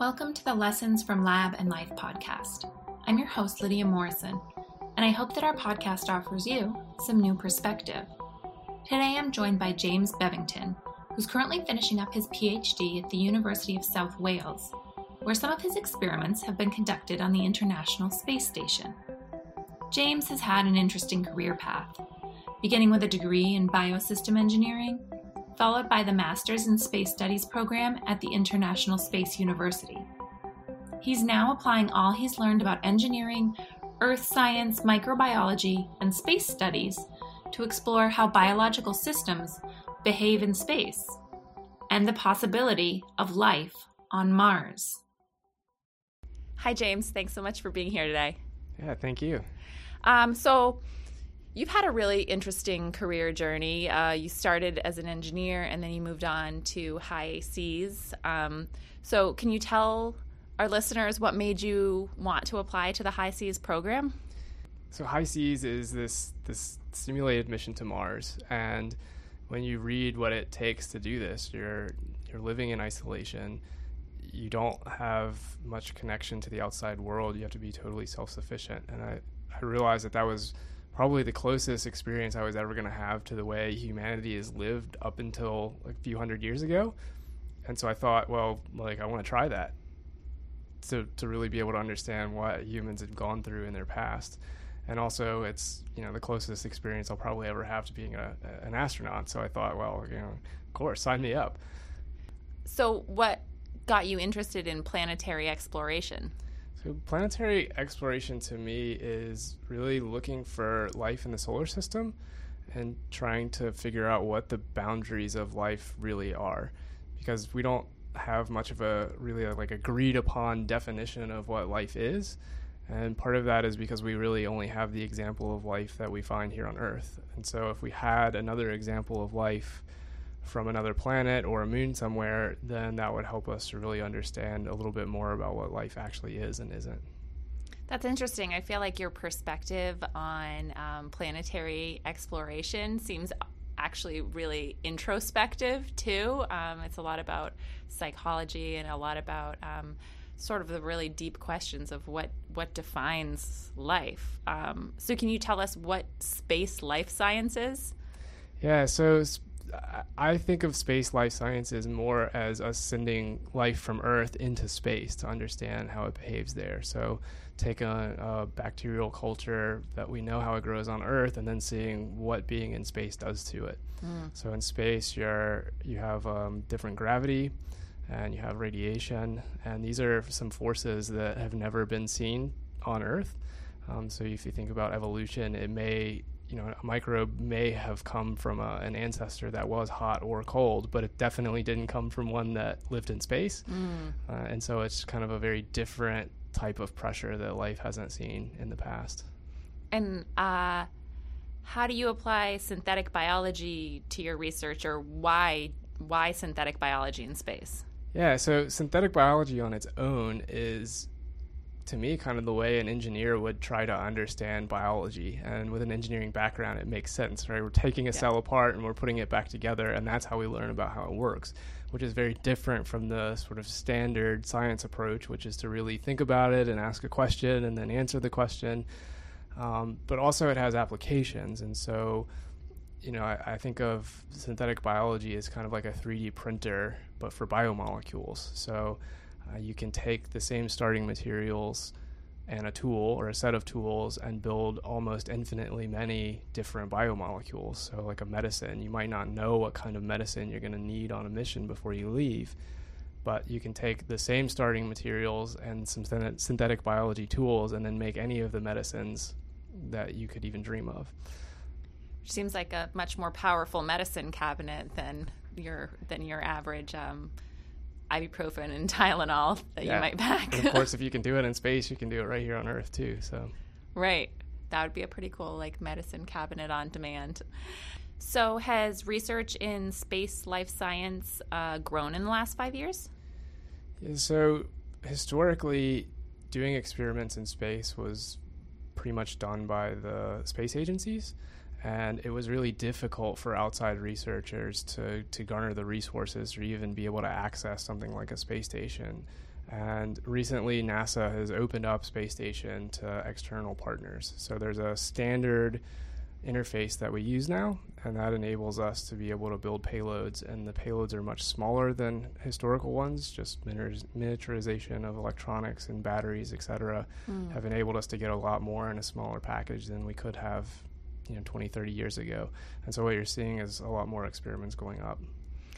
Welcome to the Lessons from Lab and Life podcast. I'm your host, Lydia Morrison, and I hope that our podcast offers you some new perspective. Today I'm joined by James Bevington, who's currently finishing up his PhD at the University of South Wales, where some of his experiments have been conducted on the International Space Station. James has had an interesting career path, beginning with a degree in biosystem engineering followed by the Masters in Space Studies program at the International Space University. He's now applying all he's learned about engineering, earth science, microbiology, and space studies to explore how biological systems behave in space and the possibility of life on Mars. Hi, James. Thanks so much for being here today. Yeah, thank you. Um, so, You've had a really interesting career journey. Uh, you started as an engineer and then you moved on to HI-SEAS. Um, so, can you tell our listeners what made you want to apply to the HI-SEAS program? So, HI-SEAS is this this simulated mission to Mars, and when you read what it takes to do this, you're you're living in isolation. You don't have much connection to the outside world. You have to be totally self sufficient, and I I realized that that was probably the closest experience I was ever going to have to the way humanity has lived up until a few hundred years ago. And so I thought, well, like I want to try that to to really be able to understand what humans have gone through in their past. And also, it's you know the closest experience I'll probably ever have to being a, an astronaut. So I thought, well, you know, of course, sign me up. So, what got you interested in planetary exploration? So, planetary exploration to me is really looking for life in the solar system and trying to figure out what the boundaries of life really are. Because we don't have much of a really uh, like agreed upon definition of what life is. And part of that is because we really only have the example of life that we find here on Earth. And so, if we had another example of life, from another planet or a moon somewhere, then that would help us to really understand a little bit more about what life actually is and isn't. That's interesting. I feel like your perspective on um, planetary exploration seems actually really introspective too. Um, it's a lot about psychology and a lot about um, sort of the really deep questions of what what defines life. Um, so, can you tell us what space life science is? Yeah, so I think of space life sciences more as us sending life from Earth into space to understand how it behaves there. So, take a, a, bacterial culture that we know how it grows on Earth, and then seeing what being in space does to it. Mm. So, in space, you're you have um, different gravity, and you have radiation, and these are some forces that have never been seen on Earth. Um, so, if you think about evolution, it may you know, a microbe may have come from a, an ancestor that was hot or cold, but it definitely didn't come from one that lived in space. Mm. Uh, and so it's kind of a very different type of pressure that life hasn't seen in the past. And uh, how do you apply synthetic biology to your research, or why why synthetic biology in space? Yeah, so synthetic biology on its own is to me kind of the way an engineer would try to understand biology. And with an engineering background, it makes sense, right? We're taking a yeah. cell apart and we're putting it back together, and that's how we learn about how it works, which is very different from the sort of standard science approach, which is to really think about it and ask a question and then answer the question. Um, but also, it has applications. And so, you know, I, I, think of synthetic biology as kind of like a 3D printer, but for biomolecules. So, uh, you can take the same starting materials and a tool or a set of tools and build almost infinitely many different biomolecules. So, like a medicine, you might not know what kind of medicine you're going to need on a mission before you leave, but you can take the same starting materials and some synthetic biology tools and then make any of the medicines that you could even dream of. Seems like a much more powerful medicine cabinet than your than your average um, ibuprofen and Tylenol that yeah. you might pack. and of course, if you can do it in space, you can do it right here on Earth too. So, right, that would be a pretty cool like medicine cabinet on demand. So, has research in space life science uh, grown in the last five years? Yeah, so, historically, doing experiments in space was pretty much done by the space agencies and it was really difficult for outside researchers to, to garner the resources or even be able to access something like a space station And recently, NASA has opened up Space Station to external partners. So there's a standard interface that we use now, and that enables us to be able to build payloads. And the payloads are much smaller than historical ones. Just miniaturization of electronics and batteries, etc., mm. have enabled us to get a lot more in a smaller package than we could have, you know, 20, 30 years ago. And so what you're seeing is a lot more experiments going up.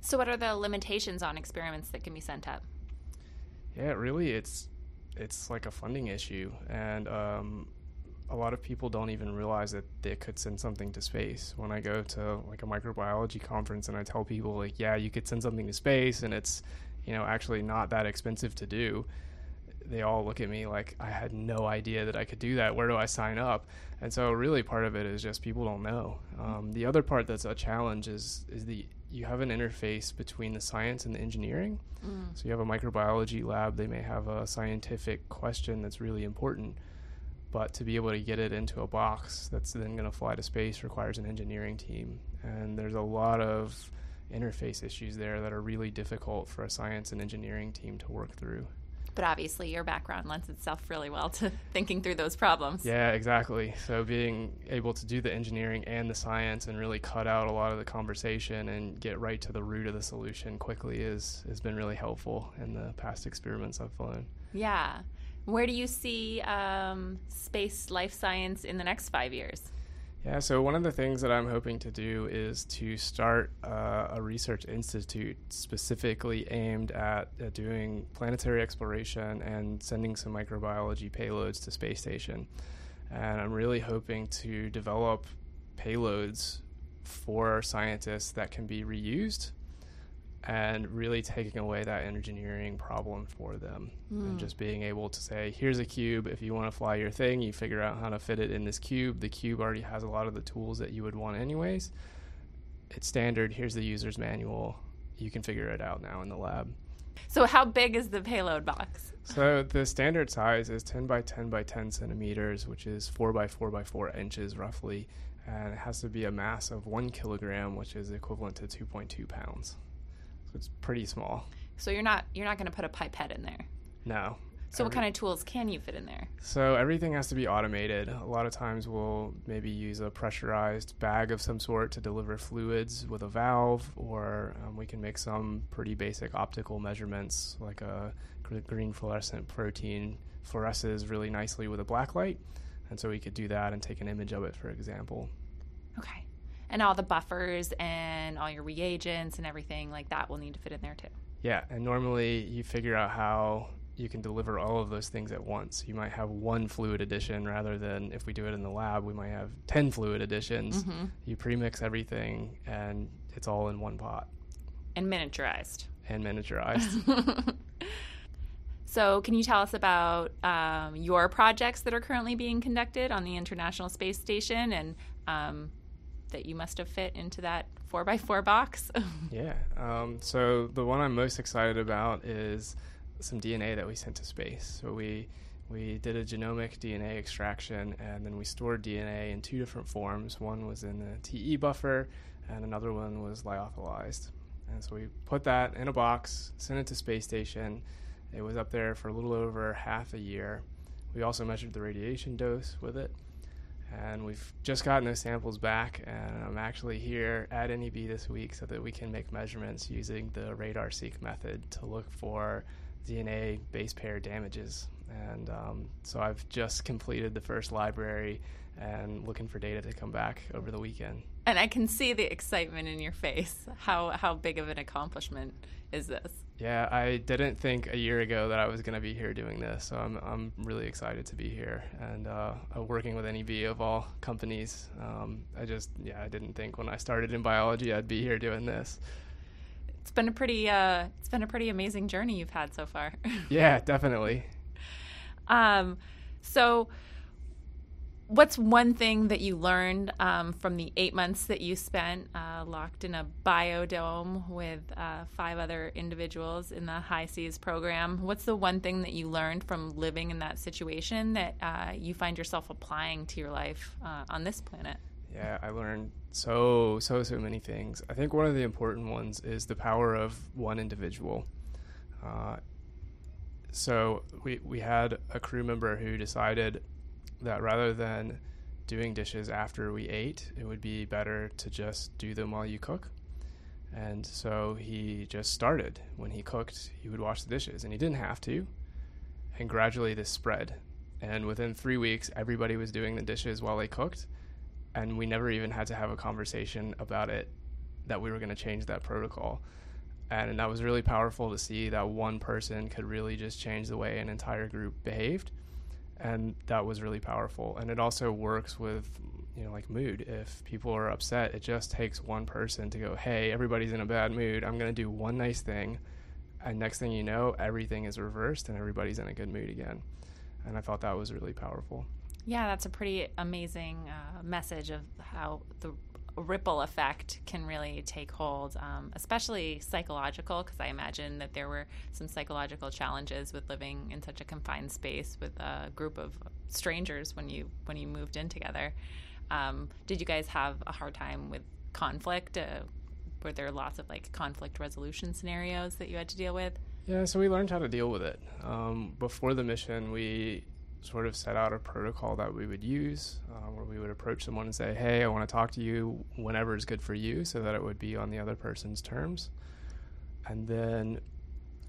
So, what are the limitations on experiments that can be sent up? Yeah, really, it's it's like a funding issue, and um, a lot of people don't even realize that they could send something to space. When I go to like a microbiology conference and I tell people like, yeah, you could send something to space and it's, you know, actually not that expensive to do. They all look at me like I had no idea that I could do that. Where do I sign up? And so really part of it is just people don't know. Um, the other part that's a challenge is is the you have an interface between the science and the engineering. Mm. So you have a microbiology lab, they may have a scientific question that's really important but to be able to get it into a box that's then going to fly to space requires an engineering team and there's a lot of interface issues there that are really difficult for a science and engineering team to work through but obviously your background lends itself really well to thinking through those problems. Yeah exactly. So being able to do the engineering and the science and really cut out a lot of the conversation and get right to the root of the solution quickly is has been really helpful in the past experiments i've flown. Yeah. Where do you see um, space life science in the next five years? Yeah, so one of the things that I'm hoping to do is to start uh, a research institute specifically aimed at, at, doing planetary exploration and sending some microbiology payloads to space station. And I'm really hoping to develop payloads for scientists that can be reused and really taking away that engineering problem for them mm. and hmm. just being able to say here's a cube. If you want to fly your thing you figure out how to fit it in this cube. The cube already has a lot of the tools that you would want anyways. It's standard. Here's the user's manual. You can figure it out now in the lab. So how big is the payload box? So the standard size is 10 by 10 by 10 centimeters which is 4 by 4 by 4 inches roughly. And it has to be a mass of one kilogram which is equivalent to 2.2 pounds it's pretty small. So you're not you're not going to put a pipette in there. No. So Every, what kind of tools can you fit in there? So everything has to be automated. A lot of times we'll maybe use a pressurized bag of some sort to deliver fluids with a valve, or um, we can make some pretty basic optical measurements, like a green fluorescent protein fluoresces really nicely with a black light, and so we could do that and take an image of it, for example. Okay and all the buffers and all your reagents and everything like that will need to fit in there too. Yeah, and normally you figure out how you can deliver all of those things at once. You might have one fluid addition rather than if we do it in the lab, we might have 10 fluid additions. Mm-hmm. You premix everything and it's all in one pot. And miniaturized. And miniaturized. so, can you tell us about um, your projects that are currently being conducted on the International Space Station and um, that you must have fit into that four by four box. yeah. Um, so the one I'm most excited about is some DNA that we sent to space. So we we did a genomic DNA extraction, and then we stored DNA in two different forms. One was in a TE buffer, and another one was lyophilized. And so we put that in a box, sent it to space station. It was up there for a little over half a year. We also measured the radiation dose with it and we've just gotten those samples back and i'm actually here at neb this week so that we can make measurements using the RADAR-seq method to look for dna base pair damages and um, so i've just completed the first library and looking for data to come back over the weekend and i can see the excitement in your face how how big of an accomplishment is this yeah, I didn't think a year ago that I was going to be here doing this, so I'm I'm really excited to be here and uh, uh working with NEB of all companies. Um, I just yeah, I didn't think when I started in biology I'd be here doing this. It's been a pretty uh, it's been a pretty amazing journey you've had so far. yeah, definitely. Um, so what's one thing that you learned um, from the eight months that you spent uh, locked in a biodome with uh, five other individuals in the HI-SEAS program? What's the one thing that you learned from living in that situation that uh, you find yourself applying to your life uh, on this planet? Yeah, I learned so, so, so many things. I think one of the important ones is the power of one individual. So we we had a crew member who decided that rather than doing dishes after we ate, it would be better to just do them while you cook. And so he just started. When he cooked, he would wash the dishes, and he didn't have to. And gradually, this spread. And within three weeks, everybody was doing the dishes while they cooked. And we never even had to have a conversation about it that we were going to change that protocol. And that was really powerful to see that one person could really just change the way an entire group behaved. And that was really powerful. And it also works with you know like mood. If people are upset it just takes one person to go hey everybody's in a bad mood. I'm going to do one nice thing. And next thing you know everything is reversed and everybody's in a good mood again. And i thought that was really powerful. Yeah that's a pretty amazing uh, message of how the ripple effect can really take hold, um, especially psychological, because I imagine that there were some psychological challenges with living in such a confined space with a group of strangers when you when you moved in together. Um, did you guys have a hard time with conflict? Uh, were there lots of like conflict resolution scenarios that you had to deal with? Yeah, so we learned how to deal with it. Um, before the mission, we sort of set out a protocol that we would use uh, where we would approach someone and say, Hey, I want to talk to you whenever is good for you, so that it would be on the other person's terms. And then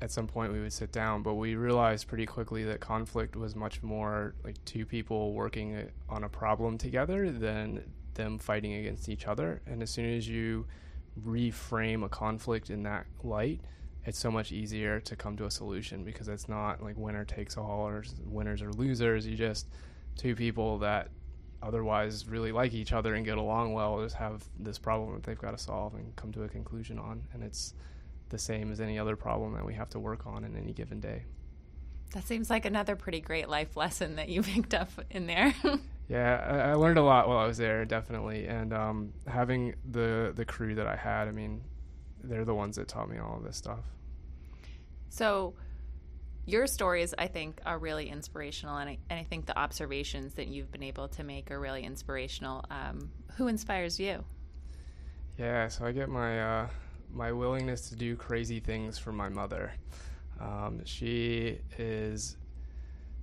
at some point we would sit down, but we realized pretty quickly that conflict was much more like two people working on a problem together than them fighting against each other. And as soon as you reframe a conflict in that light, it's so much easier to come to a solution because it's not like winner takes all or winners or losers. You just two people that otherwise really like each other and get along well just have this problem that they've got to solve and come to a conclusion on. And it's the same as any other problem that we have to work on in any given day. That seems like another pretty great life lesson that you picked up in there. yeah, I, I, learned a lot while I was there, definitely, and um, having the the crew that I had, I mean, they're the ones that taught me all of this stuff. So, your stories, I think, are really inspirational, and I, and I think the observations that you've been able to make are really inspirational. Um, who inspires you? Yeah, so I get my uh, my willingness to do crazy things for my mother. Um, she is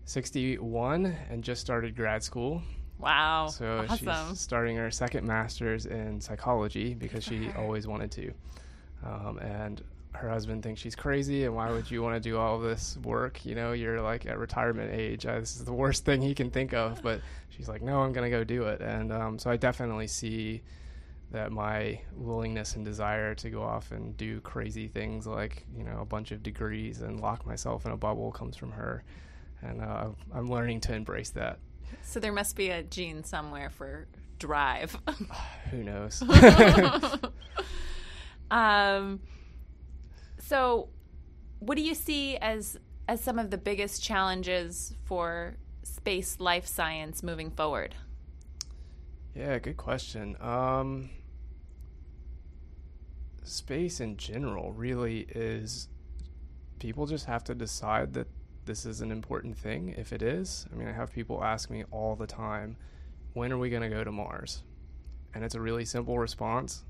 61 and just started grad school. Wow. So awesome. she's starting her second master's in psychology because she always wanted to. Um, and her husband thinks she's crazy and why would you want to do all this work? You know you're like at retirement age uh, this is the worst thing he can think of but she's like no i'm going to go do it. And um, so i definitely see that my willingness and desire to go off and do crazy things like you know a bunch of degrees and lock myself in a bubble comes from her and uh, i'm learning to embrace that. So there must be a gene somewhere for drive. Who knows? Um, so what do you see as as some of the biggest challenges for space life science moving forward yeah, good question. Um, space in general really is people just have to decide that this is an important thing if it is. I mean, I have people ask me all the time, when are we going to go to Mars? And it's a really simple response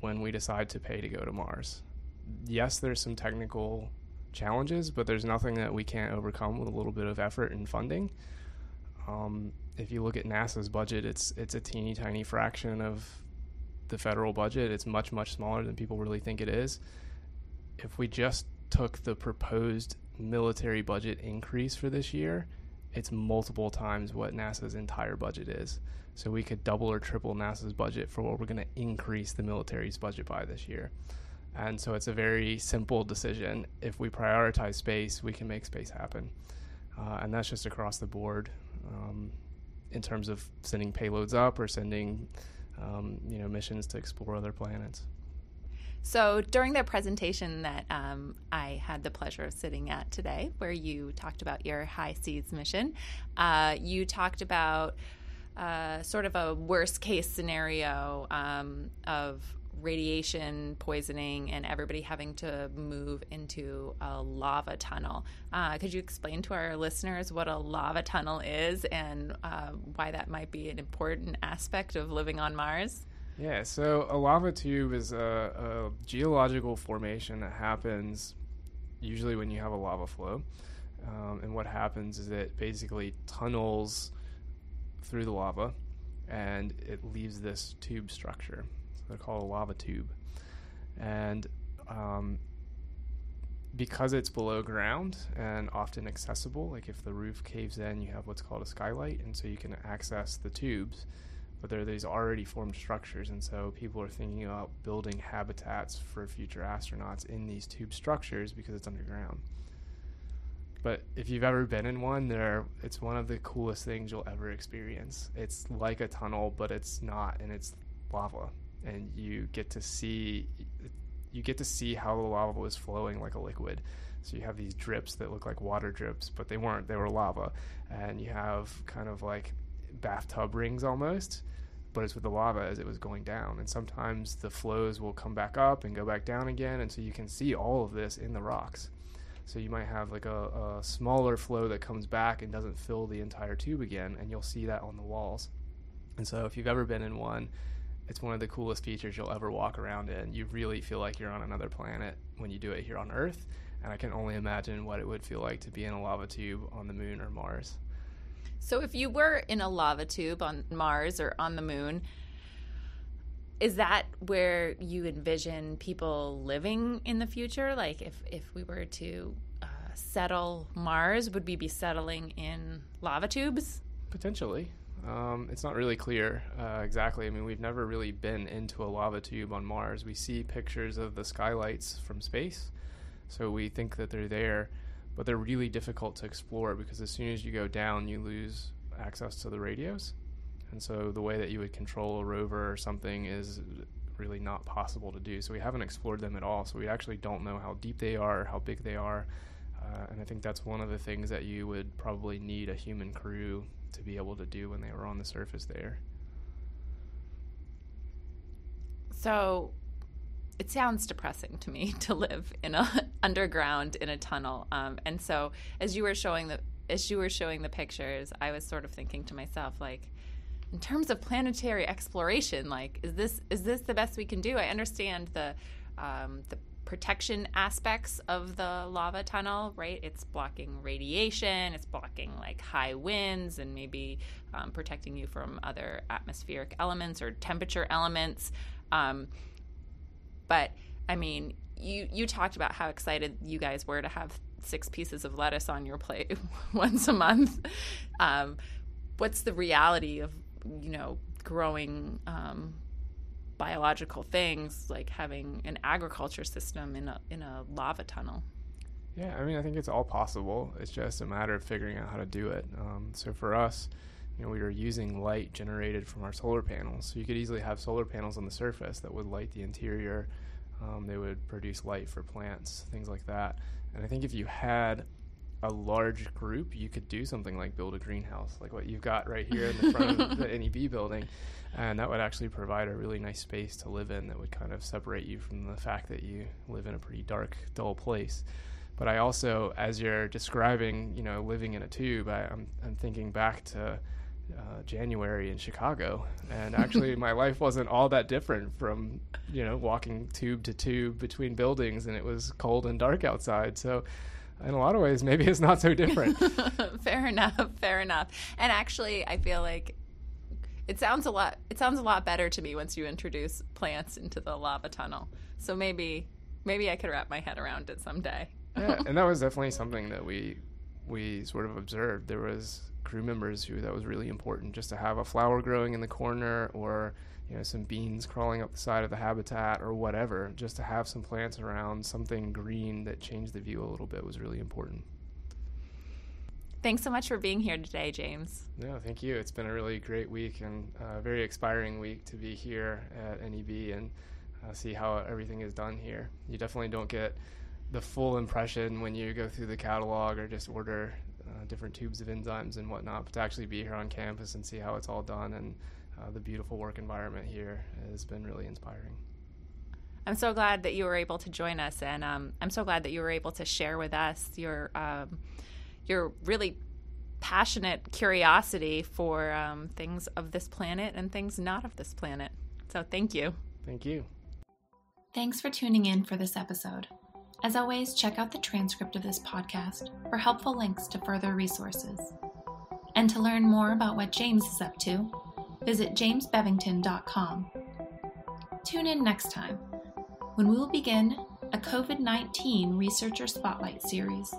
when we decide to pay to go to Mars. Yes, there's some technical challenges, but there's nothing that we can't overcome with a little bit of effort and funding. Um, if you look at NASA's budget, it's it's a teeny tiny fraction of the federal budget. It's much much smaller than people really think it is. If we just took the proposed military budget increase for this year, it's multiple times what NASA's entire budget is. So we could double or triple NASA's budget for what we're going to increase the military's budget by this year. And so it's a very simple decision. If we prioritize space, we can make space happen. Uh, and that's just across the board um, in terms of sending payloads up or sending um, you know missions to explore other planets. So during the presentation that um, I had the pleasure of sitting at today, where you talked about your HI-SEAS mission, uh, you talked about uh, sort of a worst case scenario um, of radiation poisoning and everybody having to move into a lava tunnel. Uh, could you explain to our listeners what a lava tunnel is and uh, why that might be an important aspect of living on Mars? Yeah, so a lava tube is a, a geological formation that happens usually when you have a lava flow. Um, and what happens is it basically tunnels through the lava and it leaves this tube structure. They're called a lava tube. And um, because it's below ground and often accessible, like if the roof caves in, you have what's called a skylight, and so you can access the tubes. But there are these already formed structures, and so people are thinking about building habitats for future astronauts in these tube structures because it's underground. But if you've ever been in one, there it's one of the coolest things you'll ever experience. It's like a tunnel, but it's not, and it's lava, and you get to see you get to see how the lava was flowing like a liquid. So you have these drips that look like water drips, but they weren't. They were lava, and you have kind of like bathtub rings almost, but it's with the lava as it was going down. And sometimes the flows will come back up and go back down again, and so you can see all of this in the rocks. So you might have like a, a smaller flow that comes back and doesn't fill the entire tube again, and you'll see that on the walls. And so if you've ever been in one, it's one of the coolest features you'll ever walk around in. You really feel like you're on another planet when you do it here on Earth, and I can only imagine what it would feel like to be in a lava tube on the moon or Mars. So, if you were in a lava tube on Mars or on the moon, is that where you envision people living in the future? Like, if, if we were to uh, settle Mars, would we be settling in lava tubes? Potentially. Um, it's not really clear uh, exactly. I mean, we've never really been into a lava tube on Mars. We see pictures of the skylights from space, so we think that they're there, but they're really difficult to explore because as soon as you go down, you lose access to the radios. And so the way that you would control a rover or something is really not possible to do. So we haven't explored them at all. So we actually don't know how deep they are, how big they are. Uh, and I think that's one of the things that you would probably need a human crew to be able to do when they were on the surface there. So it sounds depressing to me to live in a underground in a tunnel. Um, and so as you were showing the as you were showing the pictures, I was sort of thinking to myself like in terms of planetary exploration, like is this is this the best we can do? I understand the um, the protection aspects of the lava tunnel, right? It's blocking radiation, it's blocking like high winds, and maybe um, protecting you from other atmospheric elements or temperature elements. Um, but I mean, you you talked about how excited you guys were to have six pieces of lettuce on your plate once a month. Um, what's the reality of you know growing um, biological things like having an agriculture system in a in a lava tunnel. Yeah, I mean, I think it's all possible. It's just a matter of figuring out how to do it. Um, so for us, you know, we were using light generated from our solar panels. So you could easily have solar panels on the surface that would light the interior. Um, they would produce light for plants, things like that. And I think if you had a large group, you could do something like build a greenhouse, like what you've got right here in the front of the NEB building. And that would actually provide a really nice space to live in that would kind of separate you from the fact that you live in a pretty dark, dull place. But I also, as you're describing, you know, living in a tube, I, am I'm, I'm thinking back to uh, January in Chicago, and actually my life wasn't all that different from you know walking tube to tube between buildings, and it was cold and dark outside. So in a lot of ways, maybe it's not so different. fair enough. Fair enough. And actually, I feel like it sounds a lot. It sounds a lot better to me once you introduce plants into the lava tunnel. So maybe, maybe I could wrap my head around it someday. yeah, and that was definitely something that we we sort of observed. There was crew members who that was really important, just to have a flower growing in the corner or you know some beans crawling up the side of the habitat or whatever just to have some plants around something green that changed the view a little bit was really important. Thanks so much for being here today james. No thank you. It's been a really great week and a very inspiring week to be here at neb and uh, see how everything is done here. You definitely don't get the full impression when you go through the catalog or just order uh, different tubes of enzymes and whatnot but to actually be here on campus and see how it's all done and uh, the beautiful work environment here has been really inspiring. I'm so glad that you were able to join us, and um, I'm so glad that you were able to share with us your um, your really passionate curiosity for um, things of this planet and things not of this planet. So, thank you. Thank you. Thanks for tuning in for this episode. As always, check out the transcript of this podcast for helpful links to further resources. And to learn more about what James is up to, visit jamesbevington.com. Tune in next time when we will begin a COVID 19 Researcher Spotlight series.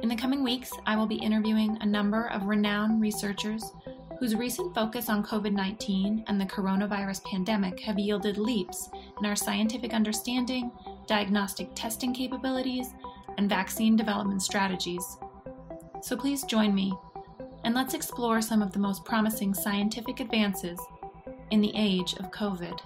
In the coming weeks, I will be interviewing a number of renowned researchers whose recent focus on COVID 19 and the coronavirus pandemic have yielded leaps in our scientific understanding, diagnostic testing capabilities, and vaccine development strategies. So please join me and let's explore some of the most promising scientific advances in the age of COVID.